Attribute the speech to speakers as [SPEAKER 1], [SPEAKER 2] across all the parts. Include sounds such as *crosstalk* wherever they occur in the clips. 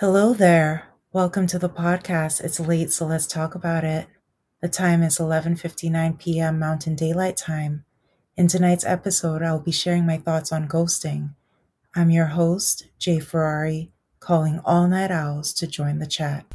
[SPEAKER 1] Hello there. Welcome to the podcast. It's late, so let's talk about it. The time is 11:59 p.m. Mountain Daylight Time. In tonight's episode, I'll be sharing my thoughts on ghosting. I'm your host, Jay Ferrari, calling all night owls to join the chat.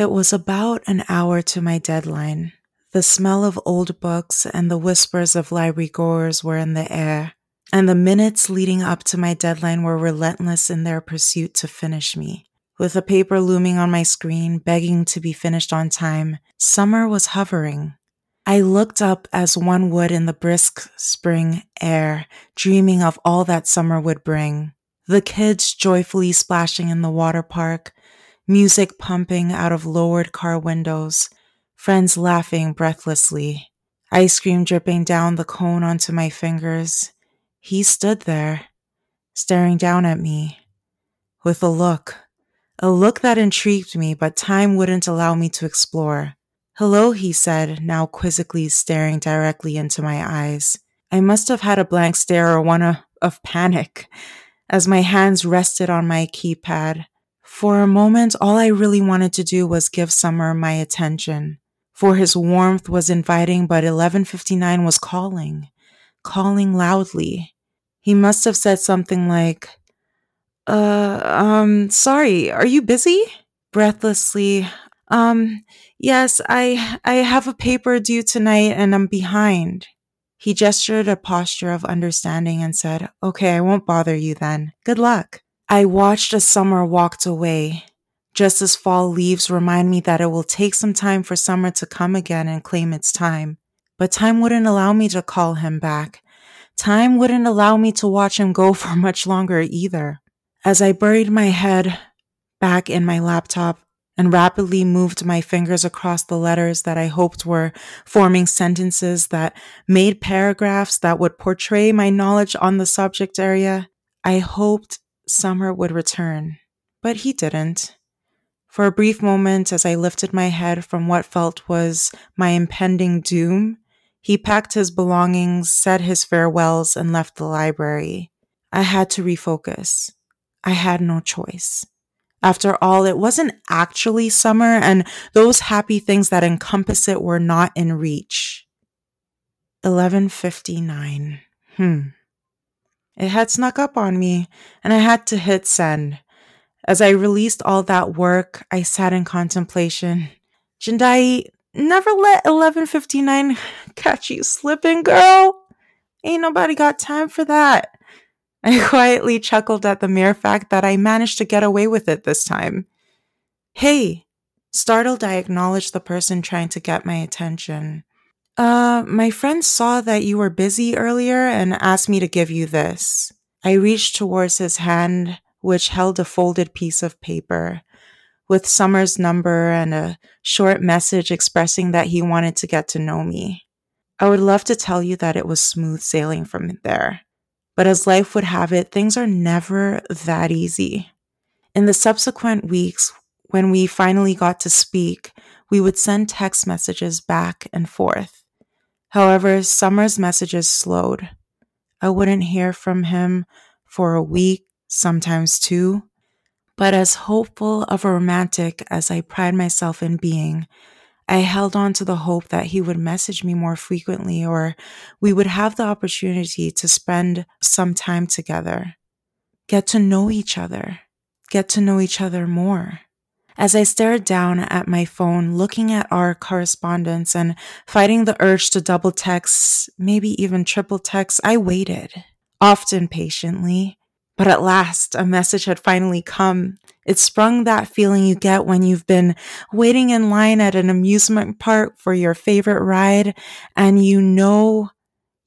[SPEAKER 1] It was about an hour to my deadline. The smell of old books and the whispers of library goers were in the air, and the minutes leading up to my deadline were relentless in their pursuit to finish me. With a paper looming on my screen, begging to be finished on time, summer was hovering. I looked up as one would in the brisk spring air, dreaming of all that summer would bring. The kids joyfully splashing in the water park, music pumping out of lowered car windows, friends laughing breathlessly, ice cream dripping down the cone onto my fingers. He stood there, staring down at me, with a look, a look that intrigued me, but time wouldn't allow me to explore. Hello, he said, now quizzically staring directly into my eyes. I must have had a blank stare or one of panic as my hands rested on my keypad. For a moment, all I really wanted to do was give Summer my attention. For his warmth was inviting, but 1159 was calling, calling loudly. He must have said something like, uh, um, sorry, are you busy? Breathlessly, um, yes, I, I have a paper due tonight and I'm behind. He gestured a posture of understanding and said, okay, I won't bother you then. Good luck. I watched as summer walked away, just as fall leaves remind me that it will take some time for summer to come again and claim its time. But time wouldn't allow me to call him back. Time wouldn't allow me to watch him go *laughs* for much longer either. As I buried my head back in my laptop and rapidly moved my fingers across the letters that I hoped were forming sentences that made paragraphs that would portray my knowledge on the subject area, I hoped Summer would return, but he didn't. For a brief moment, as I lifted my head from what felt was my impending doom, he packed his belongings, said his farewells, and left the library. I had to refocus. I had no choice. After all, it wasn't actually summer, and those happy things that encompass it were not in reach. 1159. Hmm. It had snuck up on me, and I had to hit send. As I released all that work, I sat in contemplation. Jindai, never let 1159 *laughs* catch you slipping, girl. Ain't nobody got time for that. *laughs* I quietly chuckled at the mere fact that I managed to get away with it this time. Hey, startled, I acknowledged the person trying to get my attention. Uh, my friend saw that you were busy earlier and asked me to give you this. I reached towards his hand, which held a folded piece of paper with Summer's number and a short message expressing that he wanted to get to know me. I would love to tell you that it was smooth sailing from there. But as life would have it, things are never that easy. In the subsequent weeks, when we finally got to speak, we would send text messages back and forth. However, Summer's messages slowed. I wouldn't hear from him for a week, sometimes two. But as hopeful of a romantic as I pride myself in being, I held on to the hope that he would message me more frequently or we would have the opportunity to spend some time together, get to know each other, get to know each other more. As I stared down at my phone, looking at our correspondence and fighting the urge to double text, maybe even triple text, I waited, often patiently, But at last, a message had finally come. It sprung that feeling you get when you've been waiting in line at an amusement park for your favorite ride and you know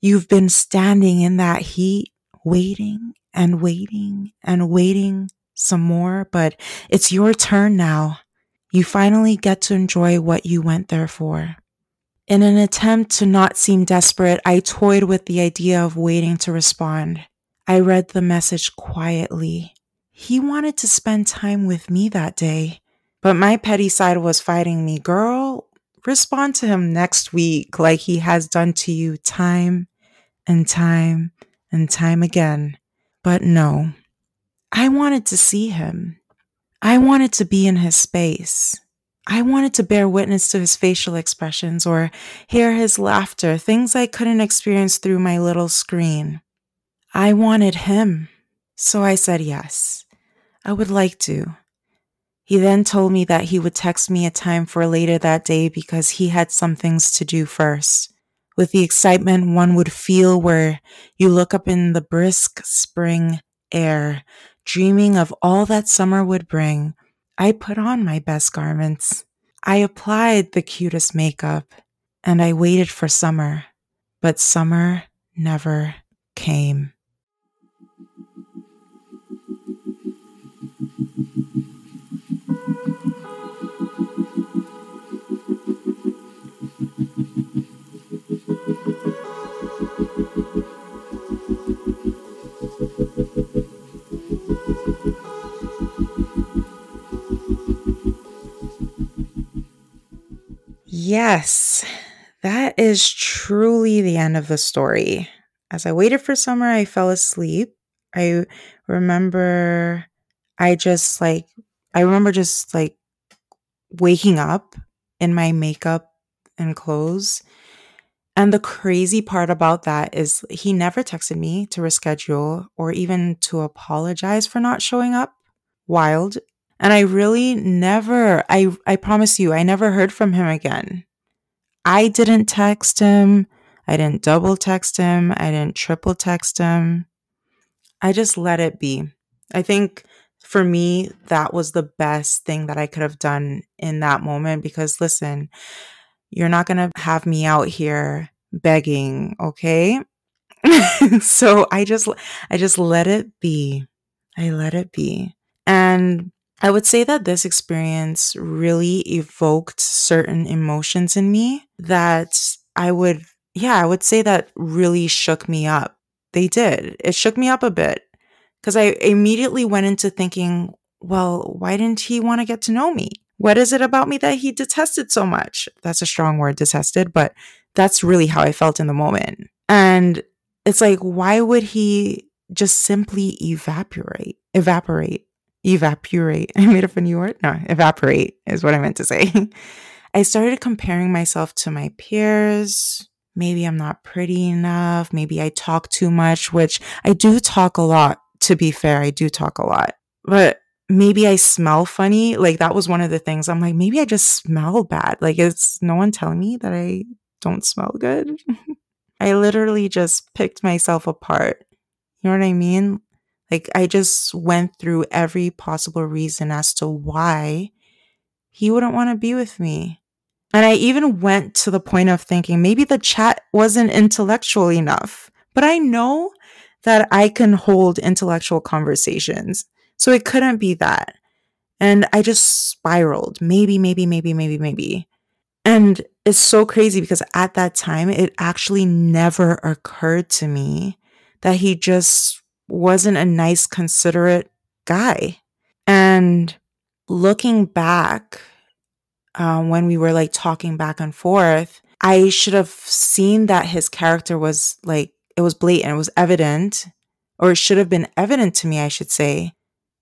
[SPEAKER 1] you've been standing in that heat, waiting and waiting and waiting some more, but it's your turn now. You finally get to enjoy what you went there for. In an attempt to not seem desperate, I toyed with the idea of waiting to respond. I read the message quietly. He wanted to spend time with me that day, but my petty side was fighting me. Girl, respond to him next week like he has done to you time and time and time again. But no, I wanted to see him. I wanted to be in his space. I wanted to bear witness to his facial expressions or hear his laughter, things I couldn't experience through my little screen. I wanted him, so I said yes. I would like to. He then told me that he would text me a time for later that day because he had some things to do first. With the excitement one would feel where you look up in the brisk spring air, dreaming of all that summer would bring, I put on my best garments. I applied the cutest makeup and I waited for summer, but summer never came. Yes, that is truly the end of the story. As I waited for summer, I fell asleep. I remember I just like, I remember just like waking up in my makeup and clothes. And the crazy part about that is he never texted me to reschedule or even to apologize for not showing up. Wild. And I really never, I, I promise you, I never heard from him again. I didn't text him. I didn't double text him. I didn't triple text him. I just let it be. I think for me, that was the best thing that I could have done in that moment because listen, you're not going to have me out here begging, okay? *laughs* so I just I just let it be. I let it be. And I would say that this experience really evoked certain emotions in me that I would, yeah, I would say that really shook me up. They did. It shook me up a bit because I immediately went into thinking, well, why didn't he want to get to know me? What is it about me that he detested so much? That's a strong word, detested, but that's really how I felt in the moment. And it's like, why would he just simply evaporate? Evaporate evaporate. *laughs* I made up a new word. No, evaporate is what I meant to say. *laughs* I started comparing myself to my peers. Maybe I'm not pretty enough. Maybe I talk too much, which I do talk a lot. To be fair, I do talk a lot, but maybe I smell funny. Like that was one of the things. I'm like, maybe I just smell bad. Like, it's no one telling me that I don't smell good? *laughs* I literally just picked myself apart. You know what I mean? Like I just went through every possible reason as to why he wouldn't want to be with me. And I even went to the point of thinking maybe the chat wasn't intellectual enough, but I know that I can hold intellectual conversations. So it couldn't be that. And I just spiraled. Maybe, maybe, maybe, maybe, maybe. And it's so crazy because at that time, it actually never occurred to me that he just wasn't a nice, considerate guy. And looking back, uh, when we were like talking back and forth, I should have seen that his character was like, it was blatant, it was evident, or it should have been evident to me, I should say,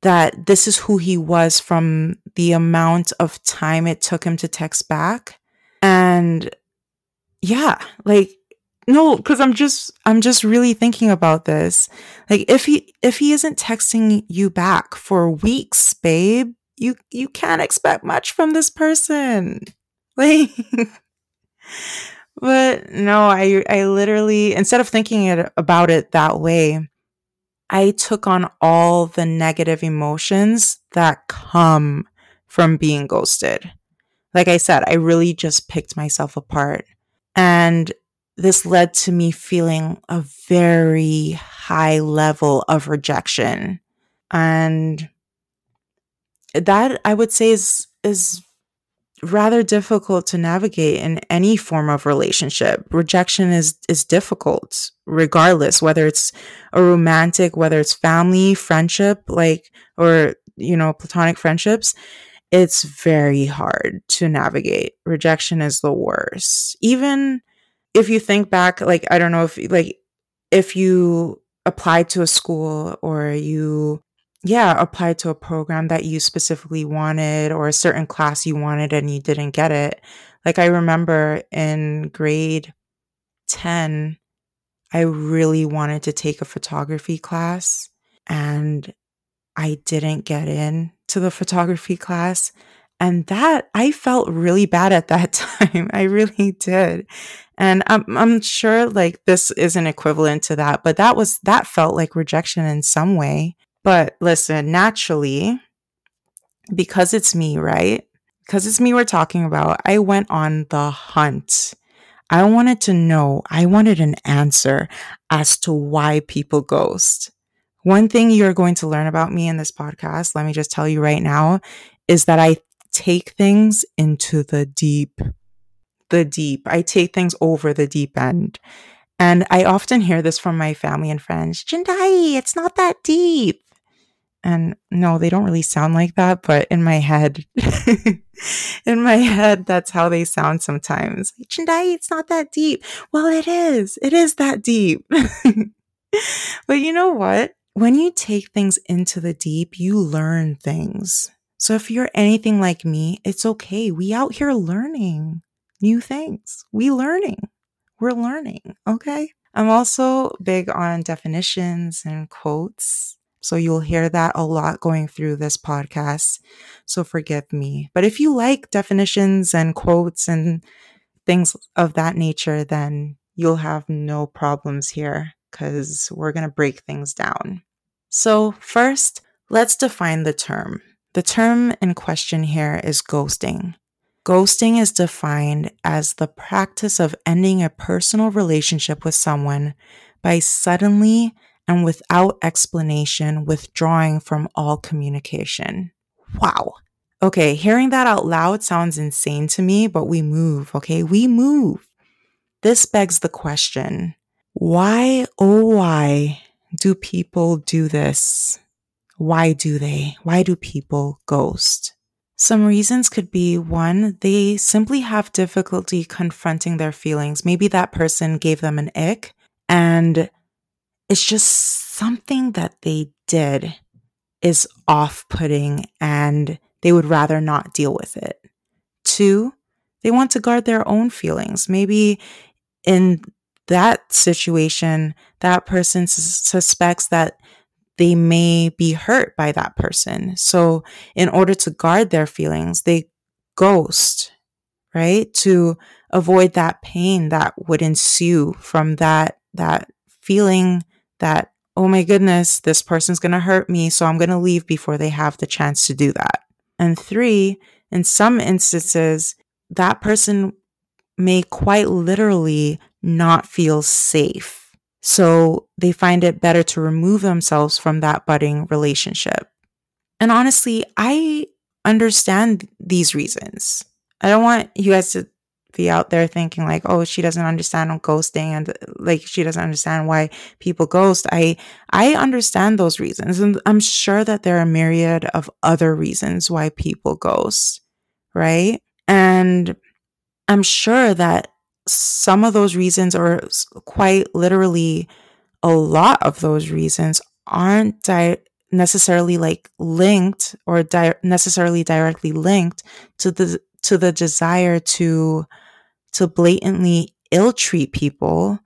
[SPEAKER 1] that this is who he was from the amount of time it took him to text back. And yeah, like no because i'm just i'm just really thinking about this like if he if he isn't texting you back for weeks babe you you can't expect much from this person *laughs* like but no i i literally instead of thinking it about it that way I took on all the negative emotions that come from being ghosted. Like I said, I really just picked myself apart. And this led to me feeling a very high level of rejection. And that I would say is is rather difficult to navigate in any form of relationship. Rejection is is difficult regardless whether it's a romantic, whether it's family, friendship, like or you know, platonic friendships. It's very hard to navigate. Rejection is the worst. Even if you think back like I don't know if like if you applied to a school or you yeah, applied to a program that you specifically wanted or a certain class you wanted and you didn't get it. Like I remember in grade 10, I really wanted to take a photography class and I didn't get in to the photography class. And that I felt really bad at that *laughs* time. I really did. And I'm, I'm sure like this isn't equivalent to that, but that was, that felt like rejection in some way. But listen, naturally, because it's me, right? Because it's me we're talking about, I went on the hunt. I wanted to know, I wanted an answer as to why people ghost. One thing you're going to learn about me in this podcast, let me just tell you right now, is that I take things into the deep. The deep. I take things over the deep end. And I often hear this from my family and friends Jindai, it's not that deep. And no, they don't really sound like that, but in my head, *laughs* in my head, that's how they sound sometimes. Chindai, it's not that deep. Well, it is. It is that deep. *laughs* but you know what? When you take things into the deep, you learn things. So if you're anything like me, it's okay. We out here learning new things. We learning. We're learning. Okay. I'm also big on definitions and quotes. So you'll hear that a lot going through this podcast. So forgive me. But if you like definitions and quotes and things of that nature, then you'll have no problems here because we're going to break things down. So, first, let's define the term. The term in question here is ghosting. Ghosting is defined as the practice of ending a personal relationship with someone by suddenly and without explanation, withdrawing from all communication. Wow. Okay, hearing that out loud sounds insane to me, but we move, okay? We move. This begs the question why, oh, why do people do this? Why do they? Why do people ghost? Some reasons could be one, they simply have difficulty confronting their feelings. Maybe that person gave them an ick and it's just something that they did is off putting and they would rather not deal with it. Two, they want to guard their own feelings. Maybe in that situation, that person suspects that they may be hurt by that person. So, in order to guard their feelings, they ghost, right? To avoid that pain that would ensue from that that feeling that, oh my goodness, this person's going to hurt me. So I'm going to leave before they have the chance to do that. And three, in some instances, that person may quite literally not feel safe. So they find it better to remove themselves from that budding relationship. And honestly, I understand these reasons. I don't want you guys to be out there thinking like, oh, she doesn't understand on ghosting and like she doesn't understand why people ghost. I I understand those reasons. And I'm sure that there are a myriad of other reasons why people ghost, right? And I'm sure that some of those reasons or quite literally a lot of those reasons aren't di- necessarily like linked or di- necessarily directly linked to the to the desire to to blatantly ill treat people,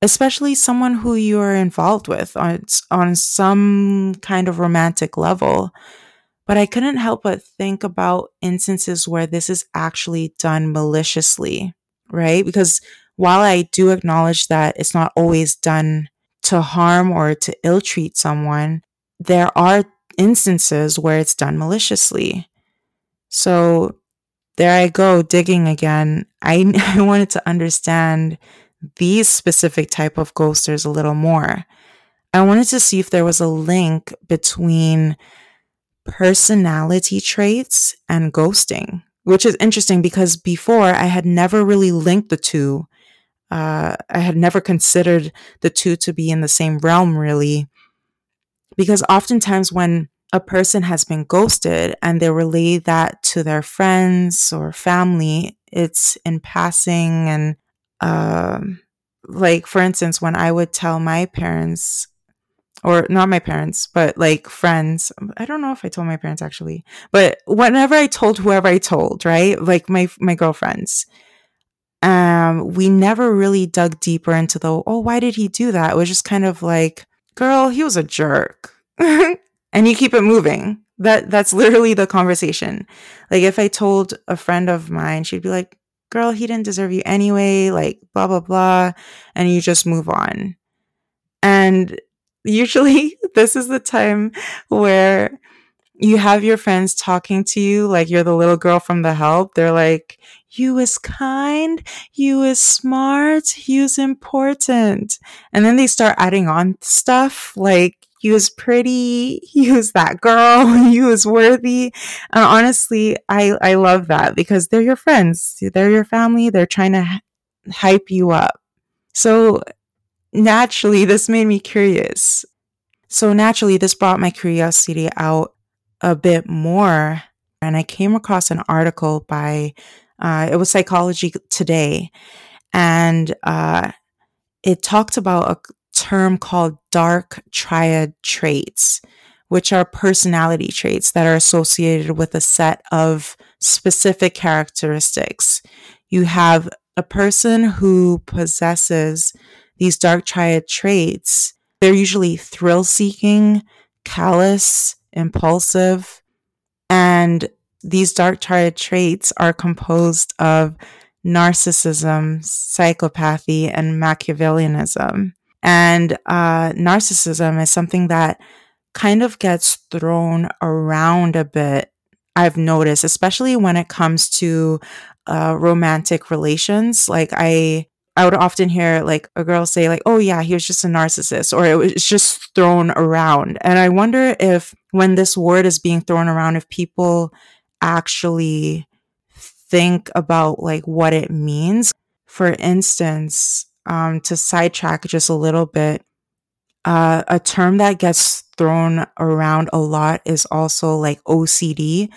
[SPEAKER 1] especially someone who you are involved with on, on some kind of romantic level. But I couldn't help but think about instances where this is actually done maliciously, right? Because while I do acknowledge that it's not always done to harm or to ill treat someone, there are instances where it's done maliciously. So there I go digging again. I, *laughs* I wanted to understand these specific type of ghosters a little more. I wanted to see if there was a link between personality traits and ghosting, which is interesting because before I had never really linked the two. Uh, I had never considered the two to be in the same realm, really. Because oftentimes, when a person has been ghosted and they relay that to their friends or family, it's in passing. And, um, like, for instance, when I would tell my parents, or not my parents, but like friends. I don't know if I told my parents actually, but whenever I told whoever I told, right? Like my my girlfriends, um, we never really dug deeper into the oh, why did he do that? It was just kind of like, girl, he was a jerk. *laughs* and you keep it moving. That that's literally the conversation. Like if I told a friend of mine, she'd be like, "Girl, he didn't deserve you anyway." Like blah blah blah, and you just move on. And usually, *laughs* this is the time where you have your friends talking to you like you're the little girl from the help. They're like, you is kind, you is smart, you is important. And then they start adding on stuff like you is pretty, *laughs* you is that girl, *laughs* you is worthy. And honestly, I, I love that because they're your friends, they're your family, they're trying to hype you up. So naturally, this made me curious. So naturally, this brought my curiosity out a bit more. And I came across an article by, uh, it was Psychology Today. And uh, it talked about a term called dark triad traits, which are personality traits that are associated with a set of specific characteristics. You have a person who possesses these dark triad traits. They're usually thrill seeking, callous, impulsive, and these dark triad traits are composed of narcissism, psychopathy, and Machiavellianism. And uh, narcissism is something that kind of gets thrown around a bit, I've noticed, especially when it comes to uh, romantic relations. Like, I. I would often hear like a girl say like, "Oh yeah, he was just a narcissist," or it was just thrown around. And I wonder if when this word is being thrown around, if people actually think about like what it means. For instance, um, to sidetrack just a little bit, uh, a term that gets thrown around a lot is also like OCD.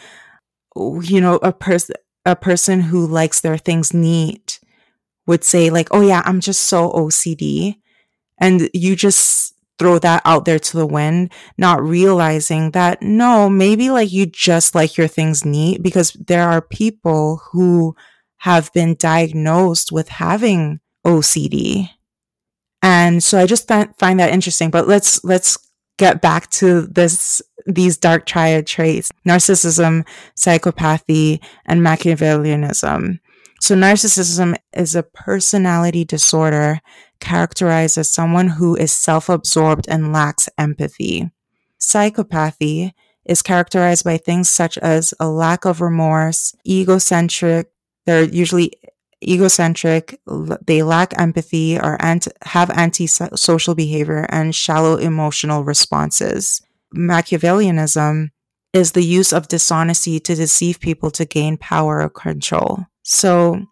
[SPEAKER 1] You know, a person a person who likes their things neat would say like, "Oh yeah, I'm just so OCD," and you just throw that out there to the wind, not realizing that no, maybe like you just like your things neat because there are people who have been diagnosed with having OCD. And so I just find that interesting, but let's, let's get back to this, these dark triad traits, narcissism, psychopathy, and Machiavellianism. So narcissism is a personality disorder characterized as someone who is self-absorbed and lacks empathy. Psychopathy is characterized by things such as a lack of remorse, egocentric, they're usually egocentric, they lack empathy or have antisocial behavior and shallow emotional responses. Machiavellianism is the use of dishonesty to deceive people to gain power or control. So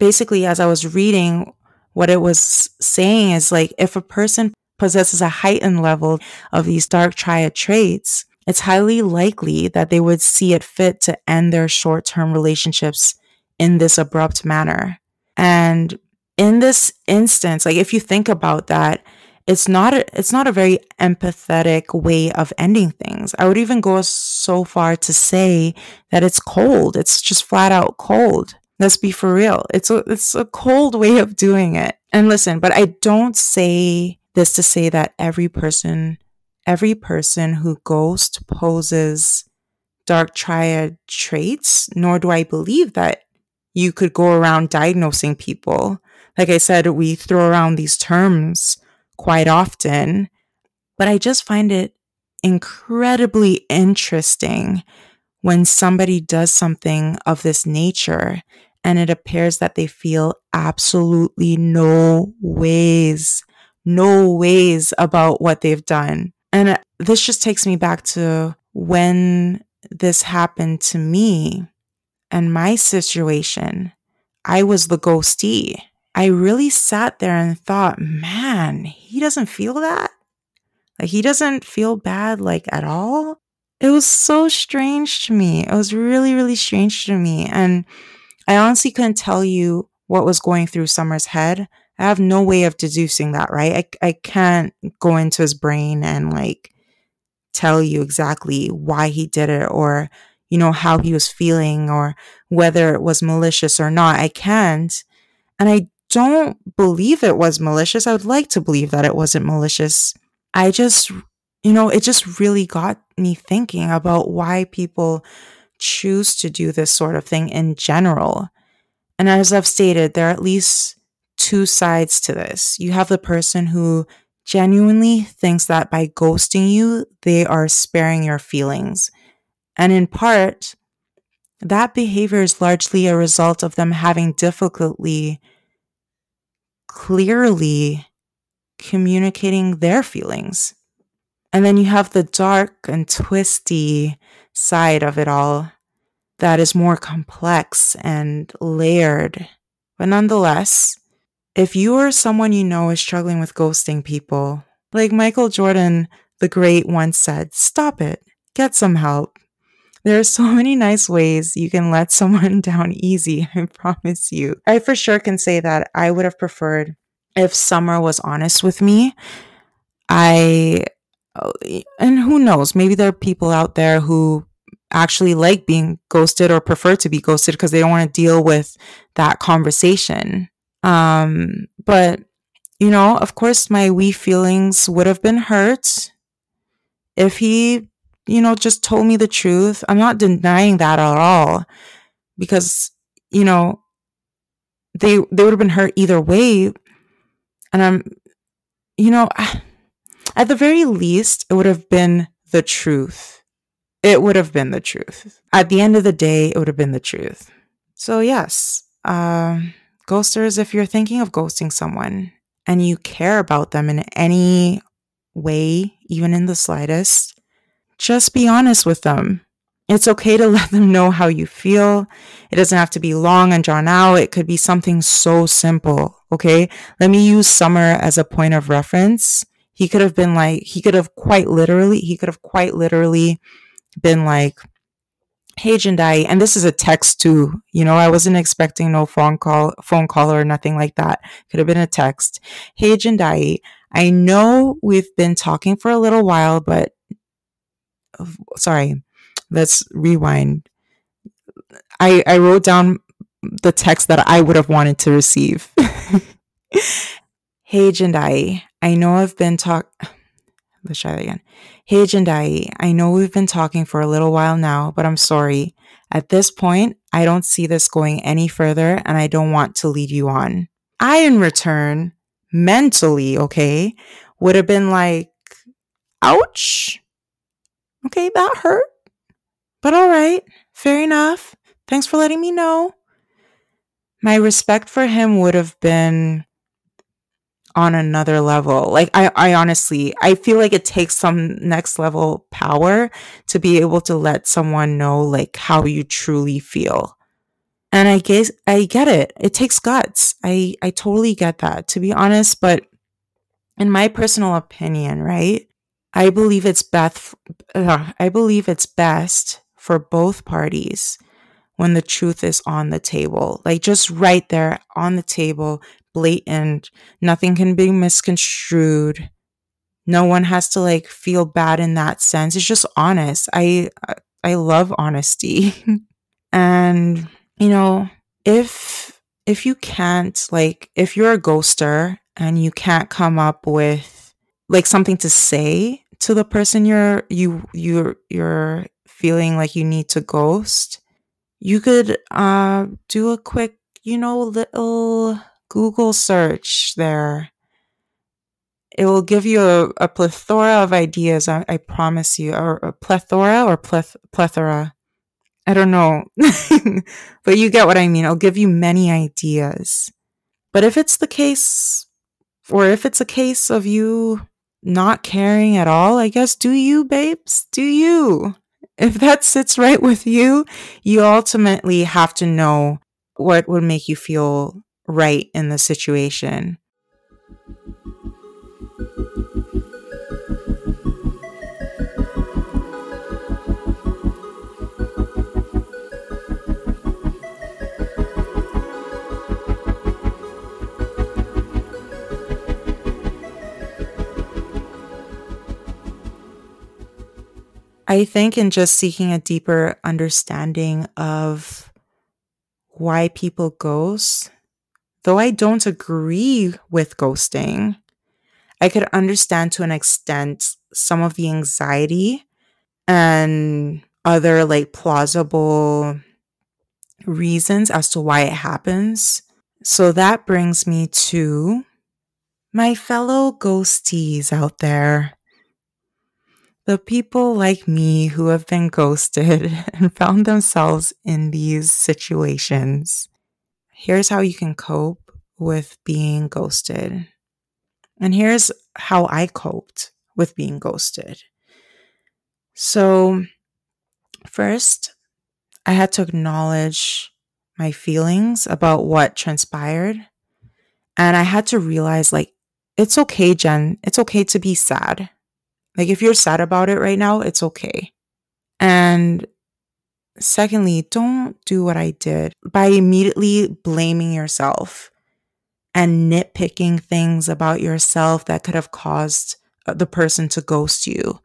[SPEAKER 1] basically, as I was reading, what it was saying is like if a person possesses a heightened level of these dark triad traits, it's highly likely that they would see it fit to end their short term relationships in this abrupt manner. And in this instance, like if you think about that, it's not a, it's not a very empathetic way of ending things. I would even go so far to say that it's cold. It's just flat out cold. Let's be for real. It's a it's a cold way of doing it. And listen, but I don't say this to say that every person every person who ghost poses dark triad traits, nor do I believe that you could go around diagnosing people. Like I said, we throw around these terms quite often, but I just find it incredibly interesting when somebody does something of this nature and it appears that they feel absolutely no ways, no ways about what they've done. And uh, this just takes me back to when this happened to me and my situation. I was the ghostee. I really sat there and thought, man, he doesn't feel that. Like he doesn't feel bad like at all. It was so strange to me. It was really, really strange to me. And I honestly couldn't tell you what was going through Summer's head. I have no way of deducing that, right? I, I can't go into his brain and like tell you exactly why he did it or, you know, how he was feeling or whether it was malicious or not. I can't. And I don't believe it was malicious. I would like to believe that it wasn't malicious. I just, you know, it just really got me thinking about why people choose to do this sort of thing in general. And as I've stated, there are at least two sides to this. You have the person who genuinely thinks that by ghosting you, they are sparing your feelings. And in part, that behavior is largely a result of them having difficulty clearly communicating their feelings. And then you have the dark and twisty side of it all that is more complex and layered. But nonetheless, if you or someone you know is struggling with ghosting people, like Michael Jordan the Great once said, stop it, get some help. There are so *laughs* many nice ways you can let someone *laughs* down easy, I promise you. I for sure can say that I would have preferred if Summer was honest with me. I, oh, and who knows, maybe there are people out there who actually like being ghosted or prefer to be ghosted because they don't want to deal with that conversation. Um, but you know, of course, my wee feelings would have been hurt if he you know, just told me the truth. I'm not denying that at all because, you know, they they would have been hurt either way. And I'm you know, *sighs* at the very least, it would have been the truth. It would have been the truth. At the end of the day, it would have been the truth. So yes, uh, ghosters, if you're thinking of ghosting someone and you care about them in any way, even in the slightest, just be honest with them. It's okay to *laughs* let them know how you feel. It doesn't have to be long and drawn out. It could be something so simple. Okay. Let me use Summer as a point of reference. He could have been like, he could have quite literally, he could have quite literally been like, Hey Jindai, and this is a text too. You know, I wasn't expecting no phone call, phone call or nothing like that. Could have been a text. Hey Jindai, I know we've been talking for a little while, but sorry, let's rewind. I, I wrote down the text that I would have wanted to receive. *laughs* hey, Jindai, I know I've been talk. *sighs* Let's try that again. Hey, Jindai, I know we've been talking for a little while now, but I'm sorry. At this point, I don't see this going any further and I don't want to lead you on. I, in return, mentally, okay, would have been like, ouch. Okay, that hurt. But all right, fair enough. Thanks for letting me know. My respect for him would have been on another level. Like I, I honestly, I feel like it takes some next level power to be able to let someone know like how you truly feel. And I guess I get it. It takes guts. I, I totally get that to be honest. But in my personal opinion, right? I believe it's best. Uh, I believe it's best for both parties when the truth is on the table, like just right there on the table, blatant. Nothing can be misconstrued. No one has to like feel bad in that sense. It's just honest. I I love honesty, *laughs* and you know if if you can't like if you're a ghoster and you can't come up with like something to say to the person you're you you're you're feeling like you need to ghost you could uh do a quick you know little google search there it will give you a, a plethora of ideas. I, I, promise you, or a plethora or pleth, plethora. I don't know, *laughs* but you get what I mean. It'll give you many ideas. But if it's the case, or if it's a case of you not caring at all, I guess, do you, babes? Do you? If that sits right with you, you ultimately have to know what would make you feel right in the situation. I think in just seeking a deeper understanding of why people ghost, though I don't agree with ghosting, I could understand to an extent some of the anxiety and other like plausible reasons as to why it happens. So that brings me to my fellow ghosties out there the people like me who have been ghosted *laughs* and found themselves in these situations. Here's how you can cope with being ghosted. And here's how I coped with being ghosted. So, first, I had to acknowledge my feelings about what transpired. And I had to realize, like, it's okay, Jen. It's okay to be sad. Like, if you're sad about it right now, it's okay. And secondly, don't do what I did by immediately blaming yourself and nitpicking things about yourself that could have caused uh, the person to ghost you.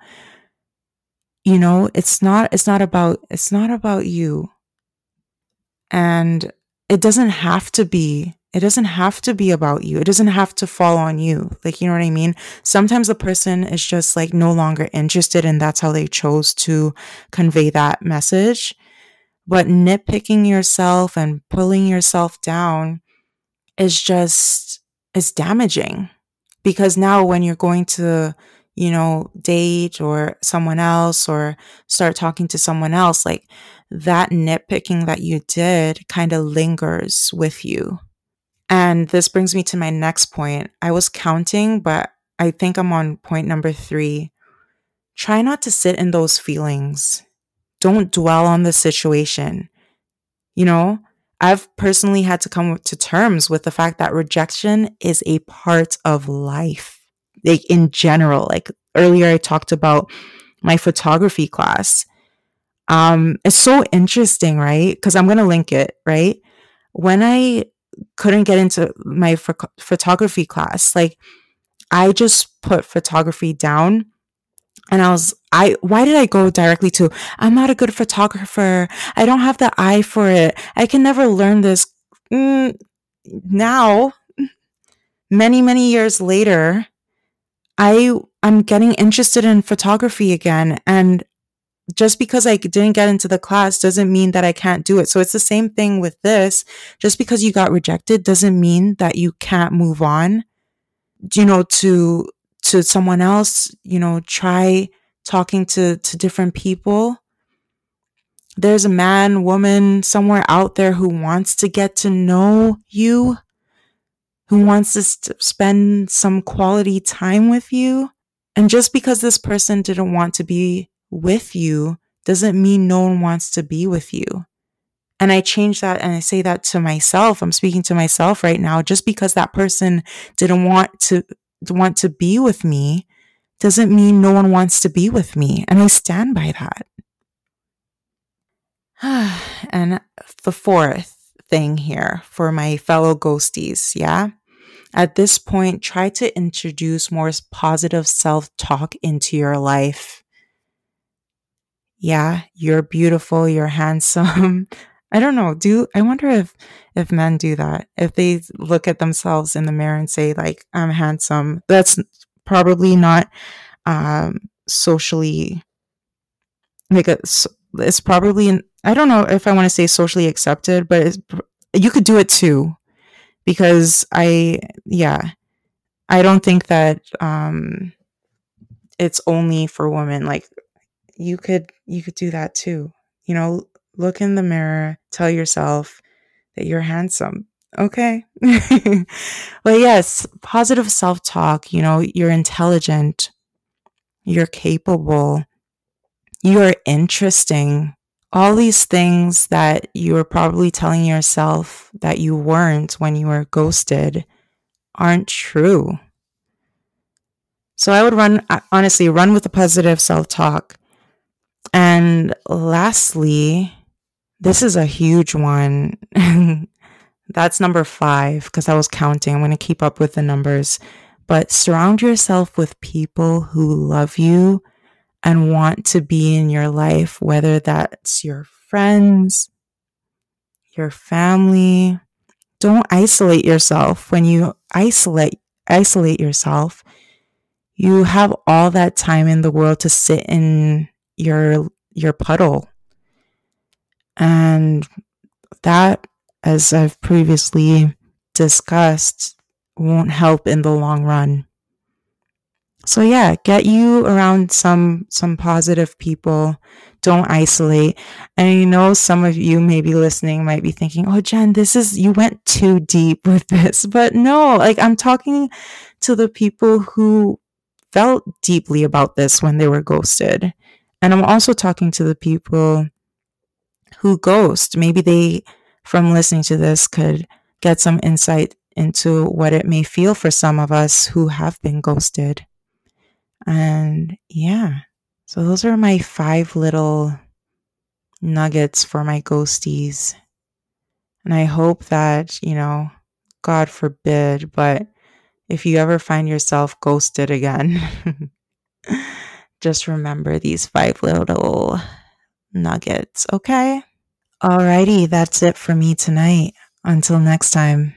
[SPEAKER 1] You know, it's not it's not about it's not about you. And it doesn't have to be it doesn't have to be about you. It doesn't have to fall on you. Like, you know what I mean? Sometimes the person is just like no longer interested and that's how they chose to convey that message. But nitpicking yourself and pulling yourself down is just, is damaging because now when you're going to, you know, date or someone else or start talking to someone else, like that nitpicking that you did kind of lingers with you and this brings me to my next point. I was counting, but I think I'm on point number three. Try not to sit in those feelings. Don't dwell on the situation. You know, I've personally had to come to terms with the fact that rejection is a part of life. Like in general, like earlier I talked about my photography class. Um, it's so interesting, right? Because I'm going to link it, right? When I couldn't get into my ph- photography class. Like I just put photography down and I was I why did I go directly to I'm not a good photographer. I don't have the eye for it. I can never learn this. Mm, now many many years later I I'm getting interested in photography again and just because I didn't get into the class doesn't mean that I can't do it. So it's the same thing with this. Just because you got rejected doesn't mean that you can't move on, you know, to, to someone else, you know, try talking to, to different people. There's a man, woman somewhere out there who wants to get to know you, who wants to st- spend some quality time with you. And just because this person didn't want to be with you doesn't mean no one wants to be with you. And I change that and I say that to myself. I'm speaking to myself right now. Just because that person didn't want to want to be with me doesn't mean no one wants to be with me. And I stand by that. *sighs* and the fourth thing here for my fellow ghosties, yeah? At this point, try to introduce more positive self talk into your life yeah, you're beautiful, you're *laughs* handsome. I don't know. Do I wonder if if men do that? If they look at themselves in the mirror and say like I'm handsome. That's probably not um socially like a, it's probably I don't know if I want to say socially accepted, but you could do it too because I yeah, I don't think that um, it's only for women. Like you could you could do that too. You know, look in the mirror, tell yourself that you're handsome. Okay. *laughs* but yes, positive self-talk, you know, you're intelligent, you're capable, you're interesting. All these things that you were probably telling yourself that you weren't when you were ghosted aren't true. So I would run, honestly, run with a positive self talk. And lastly, this is a huge one. *laughs* That's number five because I was counting. I'm going to keep up with the numbers. But surround yourself with people who love you and want to be in your life, whether that's your friends, your family. Don't isolate yourself. When you isolate isolate yourself, you have all that time in the world to sit in your your puddle. And that as I've previously discussed won't help in the long run. So yeah, get you around some some positive people. Don't isolate. And you know some of you maybe listening might be thinking, "Oh, Jen, this is you went too deep *laughs* with this." But no, like I'm talking to the people who felt deeply about this when they were ghosted. And I'm also talking to the people who ghost. Maybe they from listening to this could get some insight into what it may feel for some of us who have been ghosted. And yeah, so those are my five little nuggets for my ghosties. And I hope that, you know, God forbid, but if you ever find yourself ghosted again, *laughs* just remember these five little nuggets, okay? Alrighty, that's it for me tonight. Until next time.